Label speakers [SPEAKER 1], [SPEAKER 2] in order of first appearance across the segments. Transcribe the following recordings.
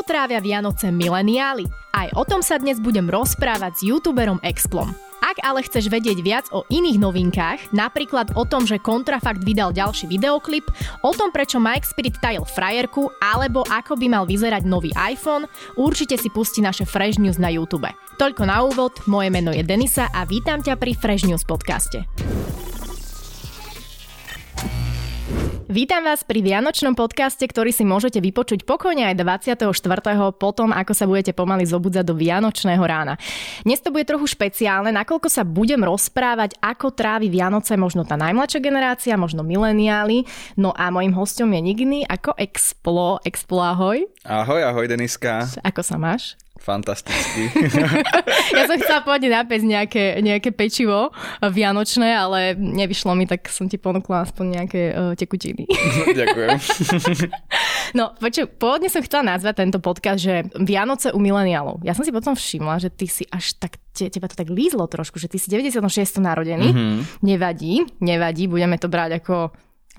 [SPEAKER 1] Ako trávia Vianoce mileniáli? Aj o tom sa dnes budem rozprávať s youtuberom Explom. Ak ale chceš vedieť viac o iných novinkách, napríklad o tom, že Kontrafakt vydal ďalší videoklip, o tom, prečo Mike Spirit tajil frajerku, alebo ako by mal vyzerať nový iPhone, určite si pusti naše Fresh News na YouTube. Toľko na úvod, moje meno je Denisa a vítam ťa pri Fresh News podcaste. Vítam vás pri Vianočnom podcaste, ktorý si môžete vypočuť pokojne aj 24. potom, ako sa budete pomaly zobudzať do Vianočného rána. Dnes to bude trochu špeciálne, nakoľko sa budem rozprávať, ako trávi Vianoce možno tá najmladšia generácia, možno mileniáli. No a mojim hostom je nikdy ako Explo. Explo, ahoj.
[SPEAKER 2] Ahoj, ahoj Deniska.
[SPEAKER 1] Ako sa máš?
[SPEAKER 2] Fantasticky.
[SPEAKER 1] ja som chcela povedať nápesť nejaké, nejaké pečivo vianočné, ale nevyšlo mi, tak som ti ponúkla aspoň nejaké uh, tekutiny.
[SPEAKER 2] Ďakujem.
[SPEAKER 1] no, počuj, pôvodne som chcela nazvať tento podcast, že Vianoce u mileniálov. Ja som si potom všimla, že ty si až tak, te, teba to tak lízlo trošku, že ty si 96. narodený. Mm-hmm. Nevadí, nevadí, budeme to brať ako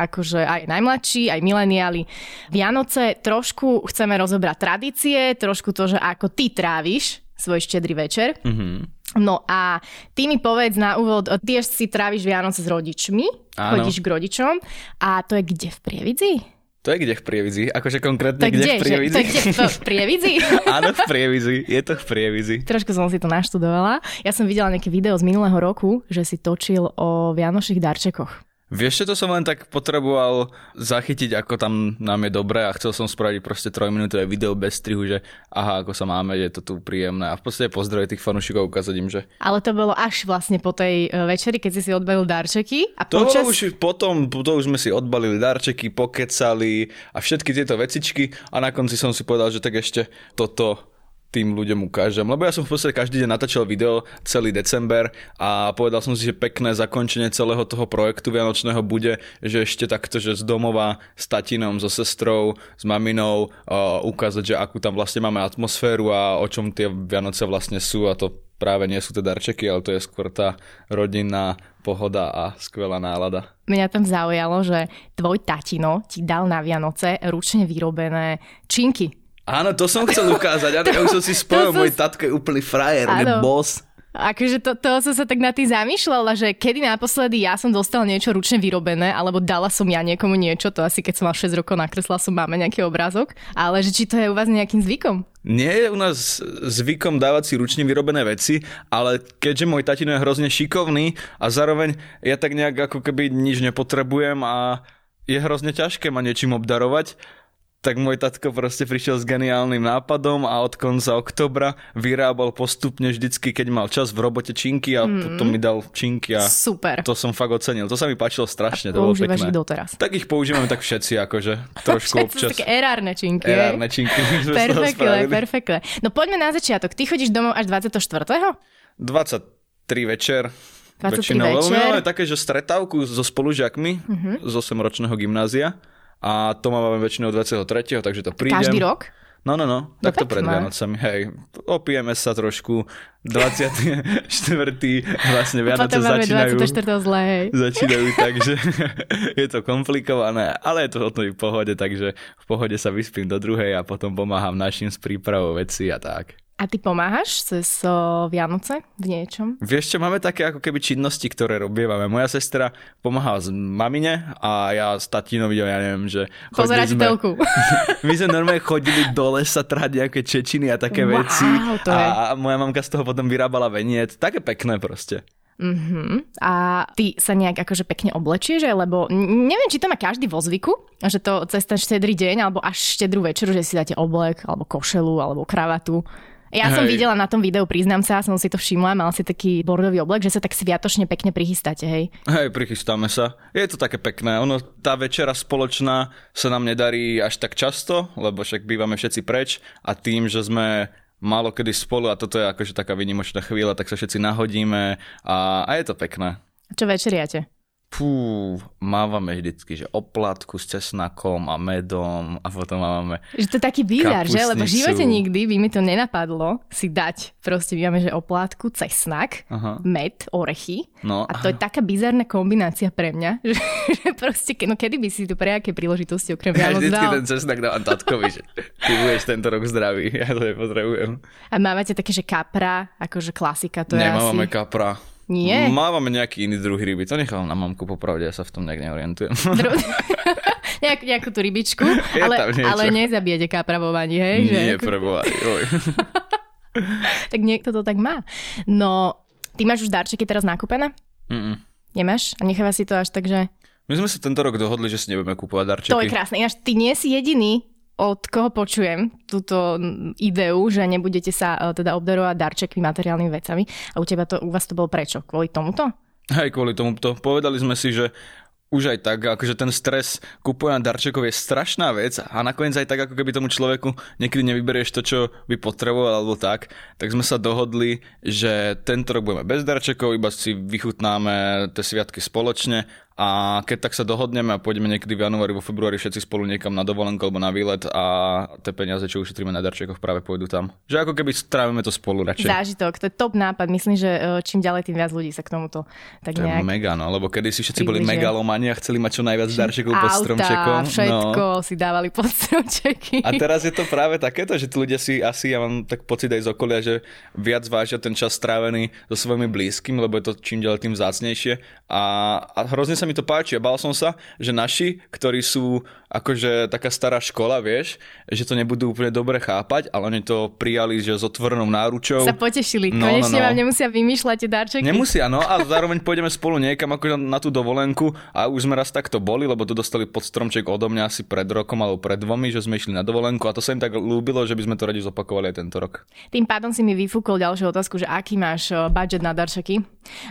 [SPEAKER 1] akože aj najmladší, aj mileniáli. Vianoce trošku chceme rozobrať tradície, trošku to, že ako ty tráviš svoj štedrý večer. Mm-hmm. No a ty mi povedz na úvod, ty si tráviš Vianoce s rodičmi, Áno. chodíš k rodičom a to je kde v Prievidzi?
[SPEAKER 2] To je kde v Prievidzi? Akože konkrétne kde, kde v Prievidzi?
[SPEAKER 1] To je kde v Prievidzi?
[SPEAKER 2] Áno, v Prievidzi. Je to v Prievidzi.
[SPEAKER 1] Trošku som si to naštudovala. Ja som videla nejaké video z minulého roku, že si točil o Vianočných darčekoch.
[SPEAKER 2] Vieš, to som len tak potreboval zachytiť, ako tam nám je dobré a chcel som spraviť proste trojminútové video bez strihu, že aha, ako sa máme, je to tu príjemné. A v podstate pozdraviť tých fanúšikov ukázať im, že...
[SPEAKER 1] Ale to bolo až vlastne po tej e, večeri, keď si si odbalil darčeky a
[SPEAKER 2] to
[SPEAKER 1] počas...
[SPEAKER 2] už potom, to už sme si odbalili darčeky, pokecali a všetky tieto vecičky a na konci som si povedal, že tak ešte toto tým ľuďom ukážem. Lebo ja som v podstate každý deň natáčal video celý december a povedal som si, že pekné zakončenie celého toho projektu Vianočného bude, že ešte takto, že z domova s tatinom, so sestrou, s maminou uh, ukázať, že akú tam vlastne máme atmosféru a o čom tie Vianoce vlastne sú a to práve nie sú tie darčeky, ale to je skôr tá rodinná pohoda a skvelá nálada.
[SPEAKER 1] Mňa tam zaujalo, že tvoj tatino ti dal na Vianoce ručne vyrobené činky
[SPEAKER 2] Áno, to som chcel ukázať. Áno, ja už som si spojil, môj tatko je úplný frajer, je boss.
[SPEAKER 1] Akože to, to som sa tak na tým zamýšľala, že kedy naposledy ja som dostala niečo ručne vyrobené, alebo dala som ja niekomu niečo, to asi keď som mal 6 rokov nakresla som máme nejaký obrázok, ale že či to je u vás nejakým zvykom?
[SPEAKER 2] Nie je u nás zvykom dávať si ručne vyrobené veci, ale keďže môj tatino je hrozne šikovný a zároveň ja tak nejak ako keby nič nepotrebujem a je hrozne ťažké ma niečím obdarovať, tak môj tatko proste prišiel s geniálnym nápadom a od konca oktobra vyrábal postupne vždycky, keď mal čas v robote činky a mm. potom mi dal činky a
[SPEAKER 1] Super.
[SPEAKER 2] to som fakt ocenil. To sa mi páčilo strašne, to bolo pekné.
[SPEAKER 1] ich doteraz.
[SPEAKER 2] Tak ich používame tak všetci, akože trošku občas.
[SPEAKER 1] také erárne činky.
[SPEAKER 2] Erárne činky.
[SPEAKER 1] perfekle, perfekle. No poďme na začiatok. Ty chodíš domov až 24.
[SPEAKER 2] 23 večer.
[SPEAKER 1] 23 väčšinou. večer.
[SPEAKER 2] Máme také, že stretávku so spolužiakmi uh-huh. z 8-ročného gymnázia a to máme väčšinou 23. takže to príde.
[SPEAKER 1] Každý rok?
[SPEAKER 2] No, no, no, tak to pred Vianocami, hej. Opijeme sa trošku, 24. vlastne Vianoce
[SPEAKER 1] Potom
[SPEAKER 2] začínajú.
[SPEAKER 1] 24. zle, hej.
[SPEAKER 2] Začínajú, takže je to komplikované, ale je to o tej pohode, takže v pohode sa vyspím do druhej a potom pomáham našim s prípravou veci a tak.
[SPEAKER 1] A ty pomáhaš cez Vianoce v niečom?
[SPEAKER 2] Vieš čo, máme také ako keby činnosti, ktoré robievame. Moja sestra pomáha s mamine a ja s tatinovi, ja neviem, že...
[SPEAKER 1] Pozerať sme, telku.
[SPEAKER 2] my sme normálne chodili do lesa trhať nejaké čečiny a také
[SPEAKER 1] wow,
[SPEAKER 2] veci.
[SPEAKER 1] To je.
[SPEAKER 2] A moja mamka z toho potom vyrábala veniec. Také pekné proste.
[SPEAKER 1] Uh-huh. A ty sa nejak akože pekne oblečieš, lebo neviem, či to má každý vo zvyku, že to cez ten štedrý deň alebo až štedrú večeru, že si dáte oblek alebo košelu alebo kravatu. Ja Hej. som videla na tom videu, priznám sa, som si to všimla, mal si taký bordový oblek, že sa tak sviatočne pekne prichystáte, hej?
[SPEAKER 2] Hej, prichystáme sa. Je to také pekné. Ono, tá večera spoločná sa nám nedarí až tak často, lebo však bývame všetci preč a tým, že sme málo kedy spolu a toto je akože taká vynimočná chvíľa, tak sa všetci nahodíme a, a je to pekné.
[SPEAKER 1] Čo večeriate?
[SPEAKER 2] Pú, mávame vždycky, že oplatku s cesnakom a medom a potom máme
[SPEAKER 1] Že to je taký bizar, že? Lebo v živote nikdy by mi to nenapadlo si dať. Proste my máme, že oplátku, cesnak, Aha. med, orechy. No. A to je taká bizarná kombinácia pre mňa, že, že proste, no kedy by si to pre aké príležitosti okrem
[SPEAKER 2] Vianoc ja vždycky dal? ten cesnak dávam tatkovi, že ty budeš tento rok zdravý, ja to nepotrebujem.
[SPEAKER 1] A máte také, že kapra, akože klasika to
[SPEAKER 2] Nemávame
[SPEAKER 1] je
[SPEAKER 2] asi... kapra.
[SPEAKER 1] Nie?
[SPEAKER 2] Mávame nejaký iný druh ryby. To nechám na mamku popravde, ja sa v tom nejak neorientujem.
[SPEAKER 1] Dru... Nejak, nejakú tú rybičku, je ale, ale nezabijete kápravovanie, hej?
[SPEAKER 2] Nie, že... preboha.
[SPEAKER 1] tak niekto to tak má. No, ty máš už darčeky teraz nakúpené?
[SPEAKER 2] Mm-mm.
[SPEAKER 1] Nemáš? A necháva si to až tak, že...
[SPEAKER 2] My sme sa tento rok dohodli, že si nebudeme kúpovať darčeky.
[SPEAKER 1] To je krásne. Ináč ty nie si jediný, od koho počujem túto ideu, že nebudete sa e, teda obdarovať darčekmi, materiálnymi vecami. A u teba to, u vás to bolo prečo? Kvôli tomuto?
[SPEAKER 2] Hej, kvôli tomuto. Povedali sme si, že už aj tak, akože ten stres kupovania darčekov je strašná vec a nakoniec aj tak, ako keby tomu človeku niekedy nevyberieš to, čo by potreboval alebo tak, tak sme sa dohodli, že tento rok budeme bez darčekov, iba si vychutnáme tie sviatky spoločne a keď tak sa dohodneme a pôjdeme niekedy v januári, vo februári všetci spolu niekam na dovolenku alebo na výlet a tie peniaze, čo ušetríme na darčekoch, práve pôjdu tam. Že ako keby strávime to spolu radšej.
[SPEAKER 1] Zážitok, to je top nápad. Myslím, že e, čím ďalej, tým viac ľudí sa k tomuto tak
[SPEAKER 2] to
[SPEAKER 1] nejak...
[SPEAKER 2] je mega, no, lebo kedy si všetci boli megalomani a chceli mať čo najviac darčekov pod stromčekom.
[SPEAKER 1] No. všetko no. si dávali pod stromčeky.
[SPEAKER 2] A teraz je to práve takéto, že tí ľudia si asi, ja mám tak pocit aj z okolia, že viac vážia ten čas strávený so svojimi blízkymi, lebo je to čím ďalej tým vzácnejšie. A, a hrozne sa mi to páči. A bál som sa, že naši, ktorí sú akože taká stará škola, vieš, že to nebudú úplne dobre chápať, ale oni to prijali, že s otvorenou náručou.
[SPEAKER 1] Sa potešili, no, konečne no, no. vám nemusia vymýšľať tie darčeky.
[SPEAKER 2] Nemusia, no a zároveň pôjdeme spolu niekam ako na tú dovolenku a už sme raz takto boli, lebo to dostali pod stromček odo mňa asi pred rokom alebo pred dvomi, že sme išli na dovolenku a to sa im tak ľúbilo, že by sme to radi zopakovali aj tento rok.
[SPEAKER 1] Tým pádom si mi vyfúkol ďalšiu otázku, že aký máš eh, budget na darčeky,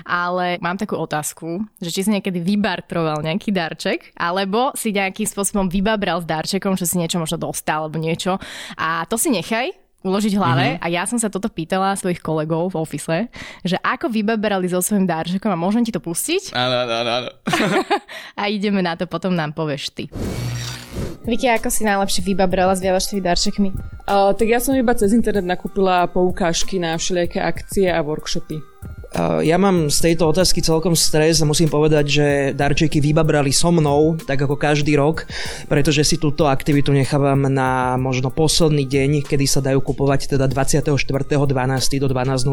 [SPEAKER 1] ale mám takú otázku, že či si niekedy vybartroval nejaký darček, alebo si nejakým spôsobom vybabral s darčekom, že si niečo možno dostal alebo niečo. A to si nechaj, uložiť hlave mm-hmm. a ja som sa toto pýtala svojich kolegov v ofise, že ako vybaberali so svojím darčekom a môžem ti to pustiť?
[SPEAKER 2] Áno, áno, áno.
[SPEAKER 1] a ideme na to, potom nám povieš ty. Vicky, ako si najlepšie vybabrala s vianočnými darčekmi?
[SPEAKER 3] Uh, tak ja som iba cez internet nakúpila poukážky na všelijaké akcie a workshopy.
[SPEAKER 4] Ja mám z tejto otázky celkom stres a musím povedať, že darčeky vybabrali so mnou, tak ako každý rok, pretože si túto aktivitu nechávam na možno posledný deň, kedy sa dajú kupovať teda 24.12. do 12.00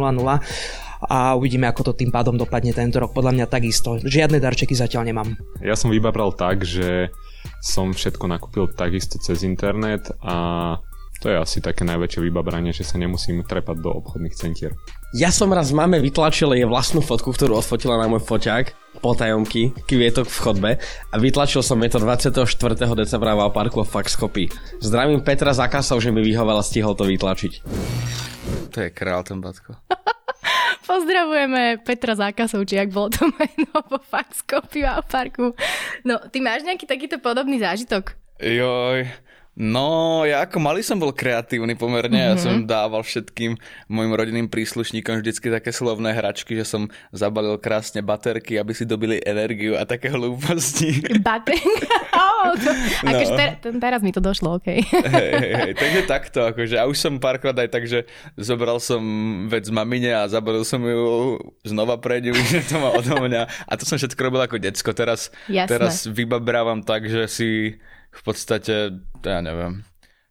[SPEAKER 4] a uvidíme, ako to tým pádom dopadne tento rok. Podľa mňa takisto. Žiadne darčeky zatiaľ nemám.
[SPEAKER 5] Ja som vybabral tak, že som všetko nakúpil takisto cez internet a to je asi také najväčšie vybabranie, že sa nemusím trepať do obchodných centier.
[SPEAKER 6] Ja som raz máme vytlačil jej vlastnú fotku, ktorú odfotila na môj foťák, potajomky, kvietok v chodbe a vytlačil som jej to 24. decembra v parku a fakt skopy. Zdravím Petra Zakasov, že mi vyhovala stihol to vytlačiť.
[SPEAKER 2] To je král ten batko.
[SPEAKER 1] Pozdravujeme Petra Zákasov, či ak bolo to meno vo Faxkopy a parku. No, ty máš nejaký takýto podobný zážitok?
[SPEAKER 2] Joj, No, ja ako malý som bol kreatívny pomerne. Mm-hmm. Ja mhm. som dával všetkým mojim rodinným príslušníkom vždycky také slovné hračky, že som zabalil krásne baterky, aby si dobili energiu a také hlúposti.
[SPEAKER 1] Baterky? Oh, to, no. akože ter, teraz mi to došlo, OK.
[SPEAKER 2] Hej, hej, hej, takže takto, akože. A už som párkrát aj tak, že zobral som vec mamine a zabalil som ju znova pre ňu, že to má odo mňa. A to som všetko robil ako decko. Teraz, teraz vybabrávam tak, že si v podstate, ja neviem,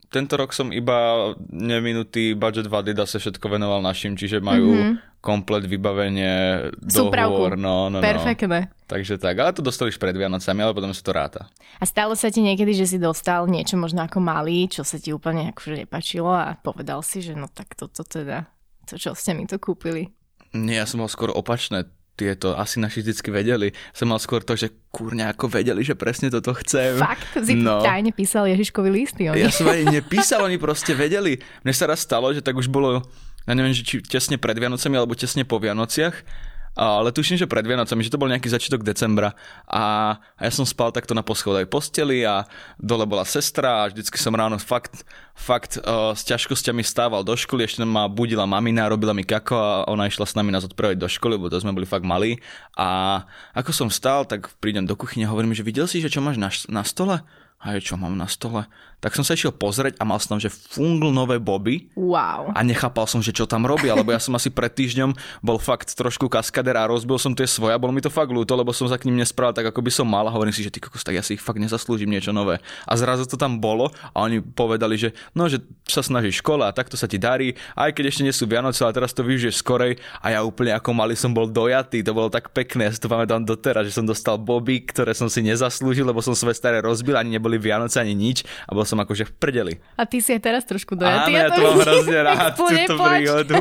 [SPEAKER 2] tento rok som iba neminutý budget v Adidase všetko venoval našim, čiže majú mm-hmm. komplet vybavenie, dohovor, no, no, no.
[SPEAKER 1] Perfektné.
[SPEAKER 2] Takže tak, ale to dostali už pred Vianocami, ale potom sa to ráta.
[SPEAKER 1] A stalo sa ti niekedy, že si dostal niečo možno ako malý, čo sa ti úplne akože nepačilo a povedal si, že no tak toto teda, to čo ste mi to kúpili?
[SPEAKER 2] Nie, ja som mal skôr opačné tieto asi naši vždycky vedeli. Som mal skôr to, že kurňa ako vedeli, že presne toto chcem.
[SPEAKER 1] Fakt? Si no. tajne písal Ježiškovi listy.
[SPEAKER 2] Oni. Ja som ani nepísal, oni proste vedeli. Mne sa raz stalo, že tak už bolo, ja neviem, že či tesne pred Vianocami alebo tesne po Vianociach ale tuším, že pred Vianocami, že to bol nejaký začiatok decembra. A, ja som spal takto na poschodovej posteli a dole bola sestra a vždycky som ráno fakt, fakt uh, s ťažkosťami stával do školy, ešte ma budila mamina, robila mi kako a ona išla s nami nás odpraviť do školy, lebo to sme boli fakt malí. A ako som vstal, tak prídem do kuchyne a hovorím, že videl si, že čo máš na, na stole? A je, čo mám na stole? tak som sa išiel pozrieť a mal som tam, že fungl nové boby.
[SPEAKER 1] Wow.
[SPEAKER 2] A nechápal som, že čo tam robí, lebo ja som asi pred týždňom bol fakt trošku kaskader a rozbil som tie svoje a bolo mi to fakt ľúto, lebo som sa k ním nespravil tak, ako by som mal a hovorím si, že ty kokos, tak ja si ich fakt nezaslúžim niečo nové. A zrazu to tam bolo a oni povedali, že no, že sa snaží škola a takto sa ti darí, aj keď ešte nie sú Vianoce, ale teraz to využiješ skorej a ja úplne ako malý som bol dojatý, to bolo tak pekné, ja si to pamätám doteraz, že som dostal boby, ktoré som si nezaslúžil, lebo som svoje staré rozbil, ani neboli Vianoce, ani nič a bol som akože v prdeli.
[SPEAKER 1] A ty si aj teraz trošku dojatý.
[SPEAKER 2] Áno, ja to mám hrozne rád, túto príhodu.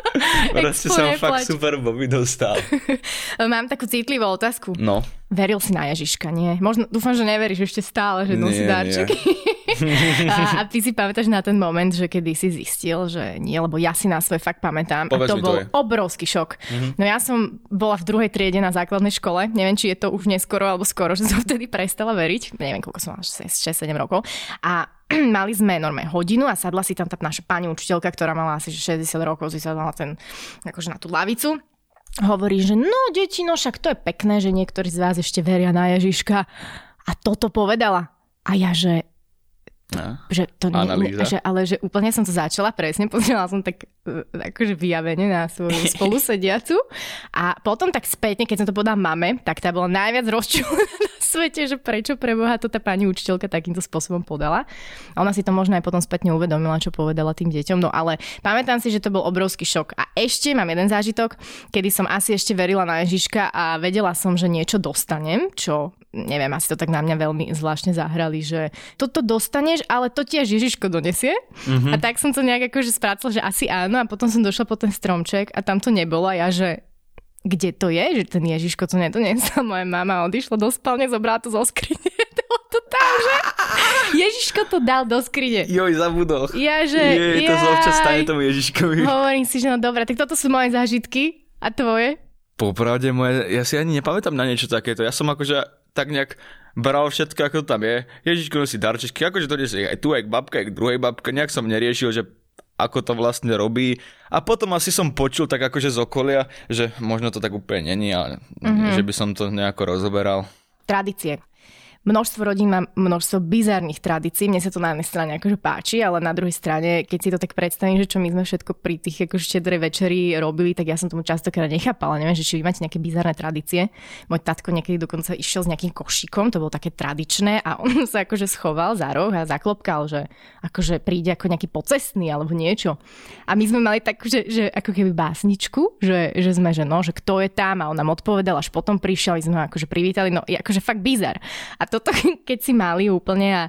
[SPEAKER 2] Proste som fakt super Bobby dostal.
[SPEAKER 1] Mám takú citlivú otázku.
[SPEAKER 2] No.
[SPEAKER 1] Veril si na Ježiška, nie? Možno, dúfam, že neveríš ešte stále, že nosí darčeky. a, a ty si pamätáš na ten moment, že kedy si zistil, že nie, lebo ja si na svoje fakt pamätám.
[SPEAKER 2] Povedz
[SPEAKER 1] a to bol
[SPEAKER 2] tvoje.
[SPEAKER 1] obrovský šok. Mm-hmm. No ja som bola v druhej triede na základnej škole. Neviem, či je to už neskoro alebo skoro, že som vtedy prestala veriť. Neviem, koľko som mala, 6-7 rokov. A mali sme normálne hodinu a sadla si tam tá naša pani učiteľka, ktorá mala asi že 60 rokov, si sadla na, ten, akože na tú lavicu hovorí, že no deti, no však to je pekné, že niektorí z vás ešte veria na Ježiška. A toto povedala. A ja, že
[SPEAKER 2] No.
[SPEAKER 1] že to
[SPEAKER 2] Analýza.
[SPEAKER 1] že, ale že úplne som to začala presne, pozerala som tak e, akože vyjavene na svoju spolusediacu a potom tak spätne, keď som to povedala mame, tak tá bola najviac rozčúlená na svete, že prečo pre Boha to tá pani učiteľka takýmto spôsobom podala. A ona si to možno aj potom spätne uvedomila, čo povedala tým deťom, no ale pamätám si, že to bol obrovský šok. A ešte mám jeden zážitok, kedy som asi ešte verila na Ježiška a vedela som, že niečo dostanem, čo neviem, asi to tak na mňa veľmi zvláštne zahrali, že toto dostaneš, ale to tiež Ježiško donesie. Mm-hmm. A tak som to nejak akože spracla, že asi áno a potom som došla po ten stromček a tam to nebolo a ja, že kde to je, že ten Ježiško to nedoniesla. Moja mama odišla do spálne, zobrala to zo skrine. To tam, že Ježiško to dal do skrine.
[SPEAKER 2] Joj, zabudol.
[SPEAKER 1] Ja, že...
[SPEAKER 2] Je, to sa občas stane tomu Ježiškovi.
[SPEAKER 1] Hovorím si, že no dobré, tak toto sú moje zážitky. A tvoje?
[SPEAKER 2] Popravde moje, ja si ani nepamätám na niečo takéto. Ja som akože tak nejak bral všetko, ako tam je. Ježiško nosí darčeky, akože to nesie aj tu, aj k babke, aj k druhej babke. Nejak som neriešil, že ako to vlastne robí. A potom asi som počul tak akože z okolia, že možno to tak úplne není, ale mm-hmm. že by som to nejako rozoberal.
[SPEAKER 1] Tradície. Množstvo rodín má množstvo bizarných tradícií. Mne sa to na jednej strane akože páči, ale na druhej strane, keď si to tak predstavím, že čo my sme všetko pri tých akože štedrej večeri robili, tak ja som tomu častokrát nechápala. Neviem, že či vy máte nejaké bizarné tradície. Môj tatko niekedy dokonca išiel s nejakým košíkom, to bolo také tradičné a on sa akože schoval za roh a zaklopkal, že akože príde ako nejaký pocestný alebo niečo. A my sme mali tak, že, že ako keby básničku, že, že sme, že no, že kto je tam a on nám odpovedal, až potom prišiel, my sme ho akože privítali, no akože fakt bizar. A toto, keď si mali úplne a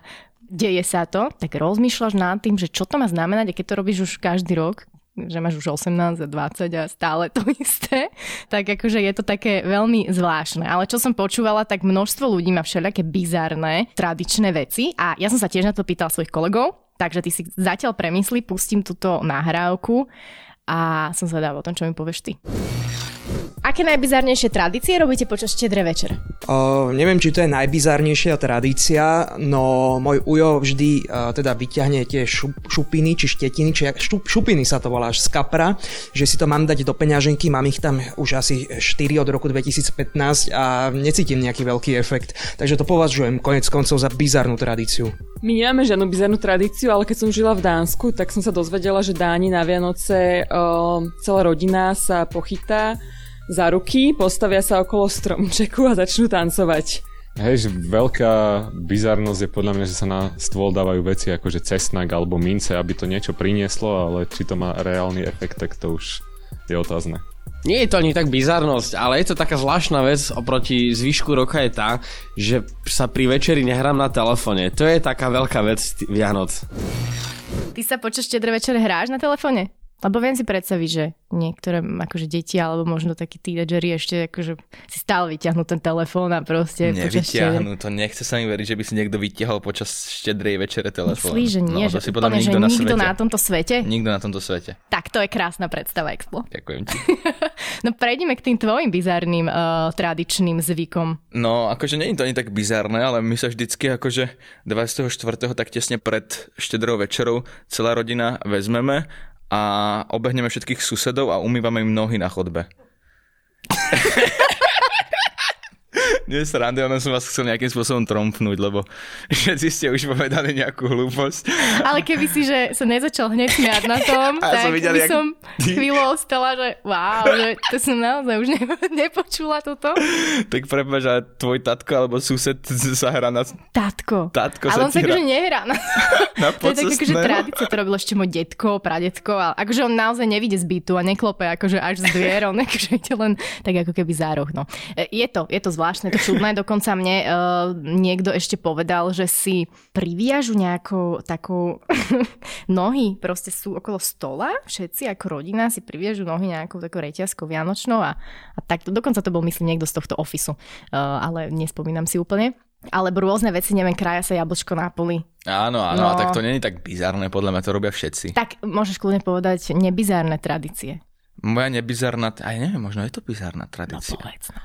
[SPEAKER 1] deje sa to, tak rozmýšľaš nad tým, že čo to má znamenať a keď to robíš už každý rok, že máš už 18 a 20 a stále to isté, tak akože je to také veľmi zvláštne. Ale čo som počúvala, tak množstvo ľudí má všelijaké bizarné, tradičné veci a ja som sa tiež na to pýtala svojich kolegov, takže ty si zatiaľ premysli, pustím túto nahrávku a som zvedavá o tom, čo mi povieš ty. Aké najbizarnejšie tradície robíte počas štedre večer?
[SPEAKER 4] O, neviem, či to je najbizarnejšia tradícia, no môj ujo vždy uh, teda vyťahne tie šup, šupiny, či štetiny, či jak- šup, šupiny sa to volá, až z kapra, že si to mám dať do peňaženky, mám ich tam už asi 4 od roku 2015 a necítim nejaký veľký efekt, takže to považujem konec koncov za bizarnú tradíciu.
[SPEAKER 3] My nemáme žiadnu bizarnú tradíciu, ale keď som žila v Dánsku, tak som sa dozvedela, že Dáni na Vianoce o, celá rodina sa pochytá za ruky, postavia sa okolo stromčeku a začnú tancovať.
[SPEAKER 5] Hej, že veľká bizarnosť je podľa mňa, že sa na stôl dávajú veci ako že cesnak alebo mince, aby to niečo prinieslo, ale či to má reálny efekt, tak to už je otázne.
[SPEAKER 6] Nie je to ani tak bizarnosť, ale je to taká zvláštna vec oproti zvyšku roka je tá, že sa pri večeri nehrám na telefóne. To je taká veľká vec Vianoc.
[SPEAKER 1] Ty sa počas štedre večer hráš na telefóne? Lebo viem si predstaviť, že niektoré akože deti alebo možno takí tínedžeri ešte akože si stále vyťahnú ten telefón a proste
[SPEAKER 2] Nevyťahnú, to nechce sa mi veriť, že by si niekto vytiahol počas štedrej večere telefón.
[SPEAKER 1] Myslíš, že nie,
[SPEAKER 2] no, to
[SPEAKER 1] že
[SPEAKER 2] si podľa mňa nikto na
[SPEAKER 1] nikto
[SPEAKER 2] svete.
[SPEAKER 1] na tomto svete?
[SPEAKER 2] Nikto na tomto svete.
[SPEAKER 1] Tak to je krásna predstava Expo.
[SPEAKER 2] Ďakujem ti.
[SPEAKER 1] No prejdeme k tým tvojim bizarným uh, tradičným zvykom.
[SPEAKER 2] No, akože je to ani tak bizárne, ale my sa vždycky akože 24. tak tesne pred štedrou večerou celá rodina vezmeme a obehneme všetkých susedov a umývame im nohy na chodbe. Nie srandy, ono som vás chcel nejakým spôsobom trompnúť, lebo všetci ste už povedali nejakú hlúposť.
[SPEAKER 1] Ale keby si, že sa nezačal hneď smiať na tom,
[SPEAKER 2] ja
[SPEAKER 1] tak
[SPEAKER 2] som videl,
[SPEAKER 1] by
[SPEAKER 2] jak-
[SPEAKER 1] som chvíľu ostala, že wow, že to som naozaj už ne, nepočula toto.
[SPEAKER 2] Tak prepáč, ale tvoj tatko alebo sused sa hrá na...
[SPEAKER 1] Tatko.
[SPEAKER 2] Tatko
[SPEAKER 1] Ale
[SPEAKER 2] sa
[SPEAKER 1] on sa akože
[SPEAKER 2] hrá-
[SPEAKER 1] nehrá na...
[SPEAKER 2] na
[SPEAKER 1] To je tak akože tradícia, to robil ešte môj detko, pradetko, ale akože on naozaj nevidie z bytu a neklope akože až z dvier, on akože ide len tak ako keby za roh, no. E, Je to, je to zvláštne, to čudné, dokonca mne uh, niekto ešte povedal, že si priviažu nejakou takou nohy, proste sú okolo stola, všetci ako rodina si priviažu nohy nejakou takou reťazkou vianočnou a, a takto, dokonca to bol myslím niekto z tohto ofisu, uh, ale nespomínam si úplne. Alebo rôzne veci, neviem, kraja sa jablčko na poli,
[SPEAKER 2] Áno, áno,
[SPEAKER 1] No.
[SPEAKER 2] no. tak to nie je tak bizarné, podľa mňa to robia všetci.
[SPEAKER 1] Tak môžeš kľudne povedať nebizárne tradície.
[SPEAKER 2] Moja nebizarná, aj neviem, možno je to bizarná tradícia.
[SPEAKER 1] Povedz, no.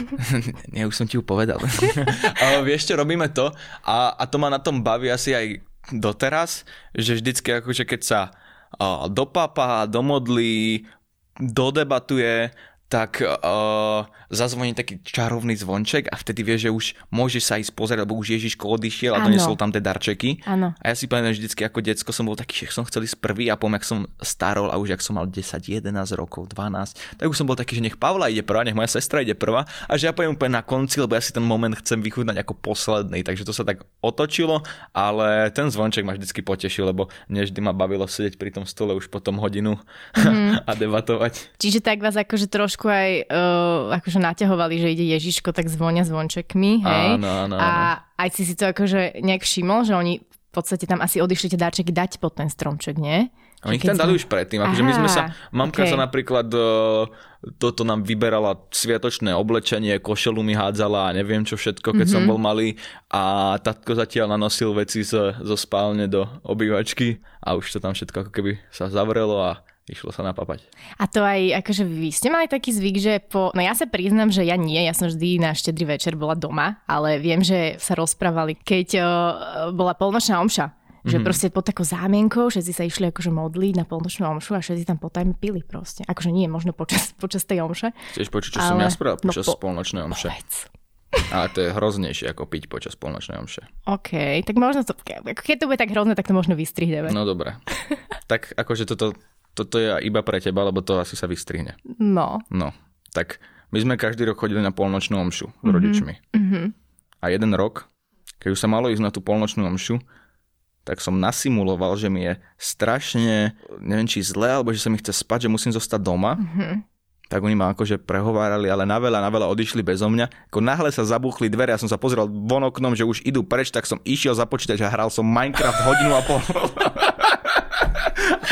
[SPEAKER 2] Nie, už som ti ju povedal. Ale vieš čo, robíme to a, a to ma na tom baví asi aj doteraz, že vždycky akože keď sa a, dopápa, domodlí, dodebatuje, tak uh, zazvoní taký čarovný zvonček a vtedy vieš, že už môžeš sa ísť pozrieť, lebo už Ježiško odišiel a
[SPEAKER 1] Áno.
[SPEAKER 2] donesol tam tie darčeky.
[SPEAKER 1] Áno.
[SPEAKER 2] A ja si pamätám, že vždycky ako decko som bol taký, že som chcel ísť prvý a potom, jak som starol a už jak som mal 10, 11 rokov, 12, tak už som bol taký, že nech Pavla ide prvá, nech moja sestra ide prvá a že ja poviem úplne na konci, lebo ja si ten moment chcem vychutnať ako posledný, takže to sa tak otočilo, ale ten zvonček ma vždycky potešil, lebo mne vždy ma bavilo sedieť pri tom stole už potom hodinu
[SPEAKER 1] Mhm.
[SPEAKER 2] a debatovať.
[SPEAKER 1] Čiže tak vás akože trošku aj uh, akože naťahovali, že ide Ježiško, tak zvonia zvončekmi, hej?
[SPEAKER 2] Áno, áno,
[SPEAKER 1] A aj si si to akože nejak všimol, že oni v podstate tam asi odišli tie darčeky dať pod ten stromček, nie?
[SPEAKER 2] Oni
[SPEAKER 1] Že
[SPEAKER 2] ich tam dali
[SPEAKER 1] sme-
[SPEAKER 2] už predtým, akože my sme sa,
[SPEAKER 1] Aha,
[SPEAKER 2] mamka
[SPEAKER 1] okej.
[SPEAKER 2] sa napríklad e, toto nám vyberala sviatočné oblečenie, košelu mi hádzala a neviem čo všetko, keď
[SPEAKER 1] Mhm.
[SPEAKER 2] som bol malý a tatko zatiaľ nanosil veci zo, zo spálne do obývačky a už to tam všetko ako keby sa zavrelo a išlo sa napapať.
[SPEAKER 1] A to aj, akože vy ste mali taký zvyk, že po... No ja sa priznam, že ja nie, ja som vždy na štedrý večer bola doma, ale viem, že sa rozprávali, keď uh, bola polnočná omša, že
[SPEAKER 2] Mhm.
[SPEAKER 1] proste pod takou zámienkou všetci sa išli akože modliť na polnočnú omšu a všetci tam potajme pili proste. Akože nie, možno počas, počas tej omše.
[SPEAKER 2] Chceš počuť, čo som
[SPEAKER 1] Ale-
[SPEAKER 2] ja spravil
[SPEAKER 1] no
[SPEAKER 2] počas
[SPEAKER 1] po-
[SPEAKER 2] spolnočnej omše?
[SPEAKER 1] Povedz.
[SPEAKER 2] A to je hroznejšie ako piť počas spolnočnej omše.
[SPEAKER 1] OK, tak možno to, keď to bude tak hrozné, tak to možno vystrihneme.
[SPEAKER 2] No dobre. tak akože toto, toto je iba pre teba, lebo to asi sa vystrihne.
[SPEAKER 1] No.
[SPEAKER 2] No, tak my sme každý rok chodili na polnočnú omšu s
[SPEAKER 1] Mhm.
[SPEAKER 2] rodičmi.
[SPEAKER 1] Mm-hmm.
[SPEAKER 2] A jeden rok, keď už sa malo ísť na tú polnočnú omšu, tak som nasimuloval, že mi je strašne, neviem či zle, alebo že sa mi chce spať, že musím zostať doma.
[SPEAKER 1] Mm-hmm.
[SPEAKER 2] Tak oni ma akože prehovárali, ale na veľa, na veľa odišli bezo mňa. Ako náhle sa zabuchli dvere, ja som sa pozrel von oknom, že už idú preč, tak som išiel za počítač a hral som Minecraft hodinu a pol.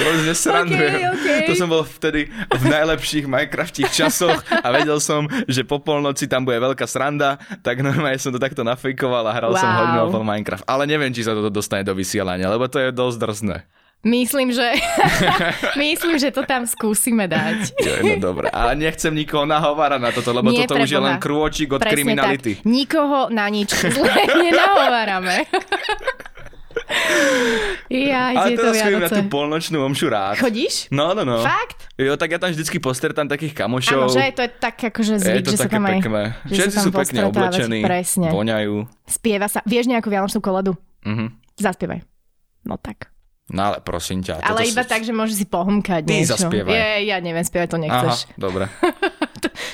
[SPEAKER 2] Hrozne srandujem.
[SPEAKER 1] Okej, okej.
[SPEAKER 2] To som bol vtedy v najlepších Minecraftích časoch a vedel som, že po polnoci tam bude veľká sranda, tak normálne som to takto nafejkoval a hral som
[SPEAKER 1] Wow.
[SPEAKER 2] hodinu a pol Minecraft. Ale neviem, či sa toto dostane do vysielania, lebo to je dosť drsné.
[SPEAKER 1] Myslím, že myslím, že to tam skúsime dať.
[SPEAKER 2] Jo, no dobre, ale nechcem nikoho nahovárať na toto, lebo
[SPEAKER 1] Nie,
[SPEAKER 2] toto už je len krôčik od
[SPEAKER 1] Presne
[SPEAKER 2] kriminality.
[SPEAKER 1] Tak. Nikoho na nič zle nenahovárame. ja,
[SPEAKER 2] Ale
[SPEAKER 1] ide to
[SPEAKER 2] teraz chodím na tú polnočnú omšu rád.
[SPEAKER 1] Chodíš?
[SPEAKER 2] No, no, no.
[SPEAKER 1] Fakt?
[SPEAKER 2] Jo, tak ja tam vždycky postretám takých kamošov.
[SPEAKER 1] Áno, že to je tak akože
[SPEAKER 2] je
[SPEAKER 1] zvyk,
[SPEAKER 2] to
[SPEAKER 1] že sa tam aj...
[SPEAKER 2] pekné. Všetci sú pekne oblečení,
[SPEAKER 1] Presne.
[SPEAKER 2] voňajú.
[SPEAKER 1] Spieva sa. Vieš nejakú vianočnú koledu?
[SPEAKER 2] Mhm.
[SPEAKER 1] Zaspievaj. No tak.
[SPEAKER 2] No ale prosím ťa.
[SPEAKER 1] Ale iba
[SPEAKER 2] sú-
[SPEAKER 1] tak, že môžeš si pohumkať
[SPEAKER 2] Ty
[SPEAKER 1] niečo.
[SPEAKER 2] zaspievaj.
[SPEAKER 1] Je, ja neviem, spievať to
[SPEAKER 2] Aha,
[SPEAKER 1] nechceš.
[SPEAKER 2] dobre.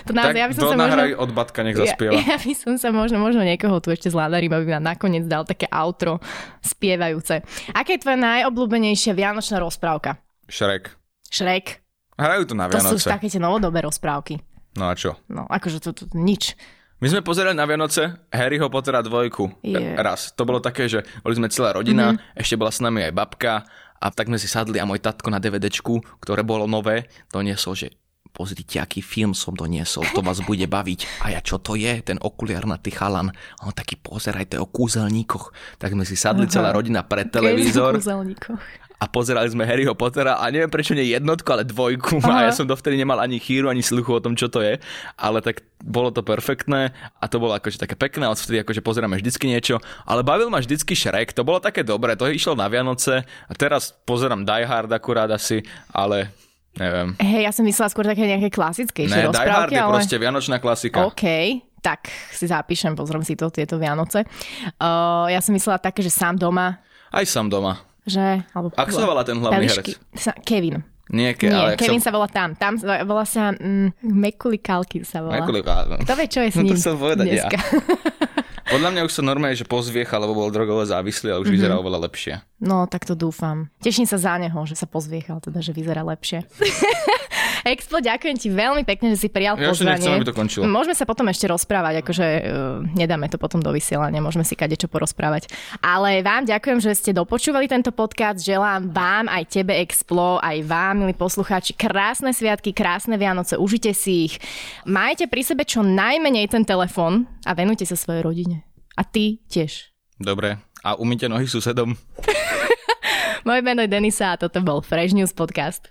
[SPEAKER 1] To naozaj,
[SPEAKER 2] tak
[SPEAKER 1] ja by som sa možno...
[SPEAKER 2] od Batka, nech
[SPEAKER 1] Ja,
[SPEAKER 2] zaspieva.
[SPEAKER 1] ja by som sa možno, možno niekoho tu ešte zvládarím, aby nám nakoniec dal také outro spievajúce. Aká je tvoja najobľúbenejšia vianočná rozprávka?
[SPEAKER 2] Šrek.
[SPEAKER 1] Šrek.
[SPEAKER 2] Hrajú to na
[SPEAKER 1] To sú
[SPEAKER 2] Vianoce.
[SPEAKER 1] také tie novodobé rozprávky.
[SPEAKER 2] No a čo?
[SPEAKER 1] No, akože to, to nič.
[SPEAKER 2] My sme pozerali na Vianoce Harryho Pottera dvojku.
[SPEAKER 1] Je.
[SPEAKER 2] Raz. To bolo také, že boli sme celá rodina, mm-hmm. ešte bola s nami aj babka A tak sme si sadli a môj tatko na DVDčku, ktoré bolo nové, doniesol, že pozrite, aký film som doniesol, to vás bude baviť. A ja, čo to je, ten okuliarnatý chalan? A on taký, pozeraj, to je o kúzelníkoch. Tak sme si sadli Aha. celá rodina pred televízor. A pozerali sme Harryho Pottera a neviem prečo nie jednotku, ale dvojku. Aha. A ja som dovtedy nemal ani chýru, ani sluchu o tom, čo to je. Ale tak bolo to perfektné a to bolo akože také pekné, odvtedy akože pozeráme vždycky niečo. Ale bavil ma vždycky Shrek, to bolo také dobré, to išlo na Vianoce. A teraz pozerám Die Hard akurát asi, ale Neviem.
[SPEAKER 1] Hej, ja som myslela skôr také nejaké klasickejšie
[SPEAKER 2] ne,
[SPEAKER 1] rozprávky,
[SPEAKER 2] je
[SPEAKER 1] ale...
[SPEAKER 2] proste vianočná klasika.
[SPEAKER 1] OK, tak si zapíšem, pozriem si to tieto Vianoce. Uh, ja som myslela také, že sám doma.
[SPEAKER 2] Aj sám doma.
[SPEAKER 1] Že? Alebo,
[SPEAKER 2] Ak sa volá ten hlavný herec?
[SPEAKER 1] Kevin.
[SPEAKER 2] Nie, ke,
[SPEAKER 1] Nie
[SPEAKER 2] ale
[SPEAKER 1] Kevin
[SPEAKER 2] som...
[SPEAKER 1] sa volá tam. Tam volá sa mm, Mekuli Kalkin sa volá.
[SPEAKER 2] Mekuli Kalkin.
[SPEAKER 1] Kto vie, čo je s
[SPEAKER 2] No
[SPEAKER 1] ním
[SPEAKER 2] to chcel povedať
[SPEAKER 1] dneska.
[SPEAKER 2] ja. Podľa mňa už sa normálne, že pozviecha, lebo bol drogovo závislý, ale už mm-hmm. vyzerá oveľa lepšie.
[SPEAKER 1] No, tak to dúfam. Teším sa za neho, že sa pozviechal, teda, že vyzerá lepšie. Expo, ďakujem ti veľmi pekne, že si prijal
[SPEAKER 2] ja
[SPEAKER 1] pozvanie.
[SPEAKER 2] Nechcem, aby to končilo.
[SPEAKER 1] Môžeme sa potom ešte rozprávať, akože uh, nedáme to potom do vysielania, môžeme si kadečo porozprávať. Ale vám ďakujem, že ste dopočúvali tento podcast. Želám vám, aj tebe Explo, aj vám, milí poslucháči, krásne sviatky, krásne Vianoce, užite si ich. Majte pri sebe čo najmenej ten telefón a venujte sa svojej rodine. A ty tiež.
[SPEAKER 2] Dobre. A umýte nohy susedom.
[SPEAKER 1] Moje meno je Denisa a toto bol Fresh News Podcast.